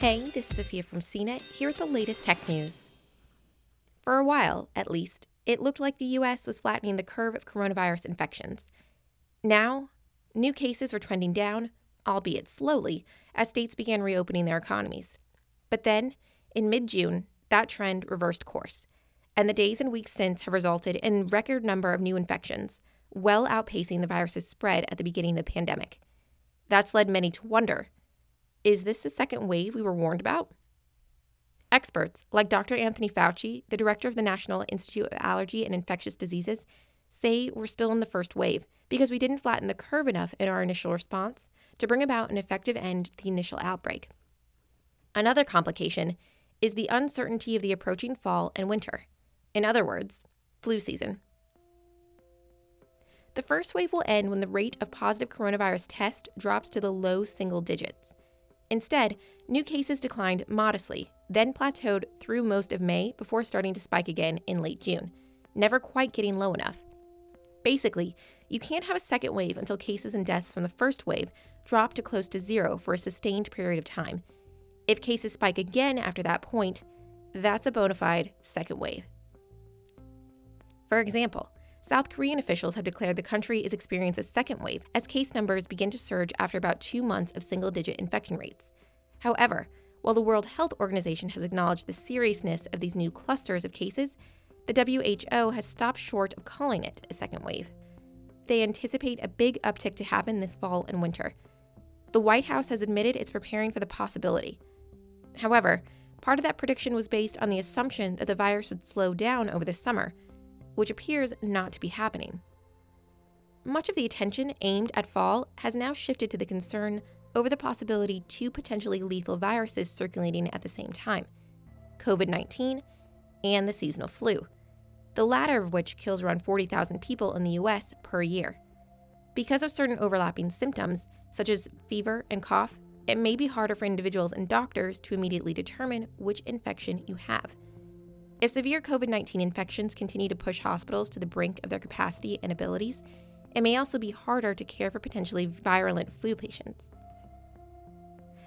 Hey, this is Sophia from CNET here with the latest tech news. For a while, at least, it looked like the US was flattening the curve of coronavirus infections. Now, new cases were trending down, albeit slowly, as states began reopening their economies. But then, in mid June, that trend reversed course, and the days and weeks since have resulted in a record number of new infections, well outpacing the virus's spread at the beginning of the pandemic. That's led many to wonder is this the second wave we were warned about? Experts, like Dr. Anthony Fauci, the director of the National Institute of Allergy and Infectious Diseases, say we're still in the first wave because we didn't flatten the curve enough in our initial response to bring about an effective end to the initial outbreak. Another complication is the uncertainty of the approaching fall and winter. In other words, flu season. The first wave will end when the rate of positive coronavirus tests drops to the low single digits. Instead, new cases declined modestly, then plateaued through most of May before starting to spike again in late June, never quite getting low enough. Basically, you can't have a second wave until cases and deaths from the first wave drop to close to zero for a sustained period of time. If cases spike again after that point, that's a bona fide second wave. For example, South Korean officials have declared the country is experiencing a second wave as case numbers begin to surge after about two months of single digit infection rates. However, while the World Health Organization has acknowledged the seriousness of these new clusters of cases, the WHO has stopped short of calling it a second wave. They anticipate a big uptick to happen this fall and winter. The White House has admitted it's preparing for the possibility. However, part of that prediction was based on the assumption that the virus would slow down over the summer which appears not to be happening. Much of the attention aimed at fall has now shifted to the concern over the possibility two potentially lethal viruses circulating at the same time COVID 19 and the seasonal flu, the latter of which kills around 40,000 people in the US per year. Because of certain overlapping symptoms, such as fever and cough, it may be harder for individuals and doctors to immediately determine which infection you have. If severe COVID 19 infections continue to push hospitals to the brink of their capacity and abilities, it may also be harder to care for potentially virulent flu patients.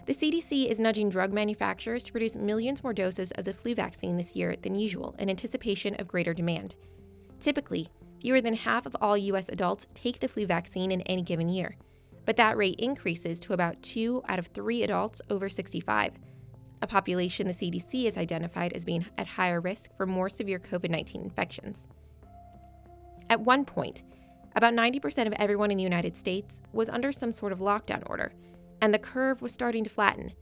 The CDC is nudging drug manufacturers to produce millions more doses of the flu vaccine this year than usual in anticipation of greater demand. Typically, fewer than half of all U.S. adults take the flu vaccine in any given year, but that rate increases to about two out of three adults over 65 a population the CDC has identified as being at higher risk for more severe COVID 19 infections. At one point, about 90% of everyone in the United States was under some sort of lockdown order, and the curve was starting to flatten.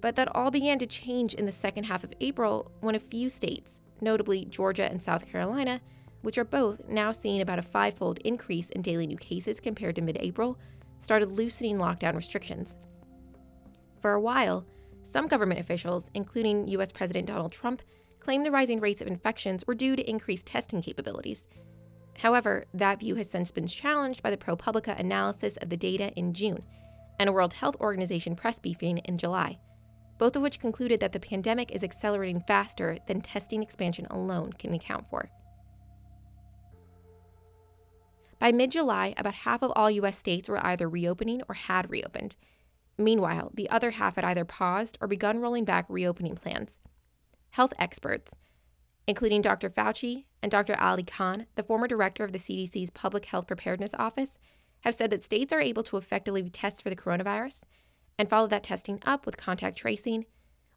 But that all began to change in the second half of April when a few states, notably Georgia and South Carolina, which are both now seeing about a fivefold increase in daily new cases compared to mid April, started loosening lockdown restrictions. For a while, some government officials, including U.S. President Donald Trump, claim the rising rates of infections were due to increased testing capabilities. However, that view has since been challenged by the ProPublica analysis of the data in June and a World Health Organization press briefing in July, both of which concluded that the pandemic is accelerating faster than testing expansion alone can account for. By mid July, about half of all U.S. states were either reopening or had reopened, Meanwhile, the other half had either paused or begun rolling back reopening plans. Health experts, including Dr. Fauci and Dr. Ali Khan, the former director of the CDC's Public Health Preparedness Office, have said that states are able to effectively test for the coronavirus and follow that testing up with contact tracing.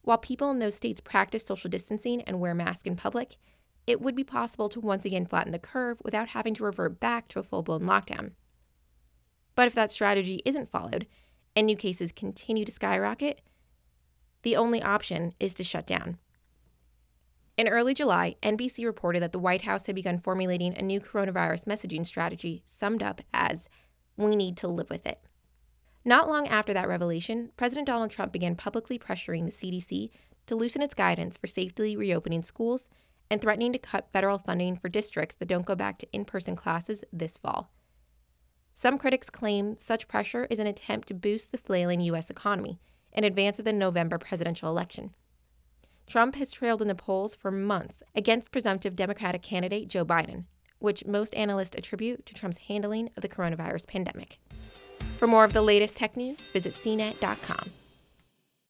While people in those states practice social distancing and wear masks in public, it would be possible to once again flatten the curve without having to revert back to a full blown lockdown. But if that strategy isn't followed, and new cases continue to skyrocket, the only option is to shut down. In early July, NBC reported that the White House had begun formulating a new coronavirus messaging strategy summed up as We need to live with it. Not long after that revelation, President Donald Trump began publicly pressuring the CDC to loosen its guidance for safely reopening schools and threatening to cut federal funding for districts that don't go back to in person classes this fall. Some critics claim such pressure is an attempt to boost the flailing U.S. economy in advance of the November presidential election. Trump has trailed in the polls for months against presumptive Democratic candidate Joe Biden, which most analysts attribute to Trump's handling of the coronavirus pandemic. For more of the latest tech news, visit cnet.com.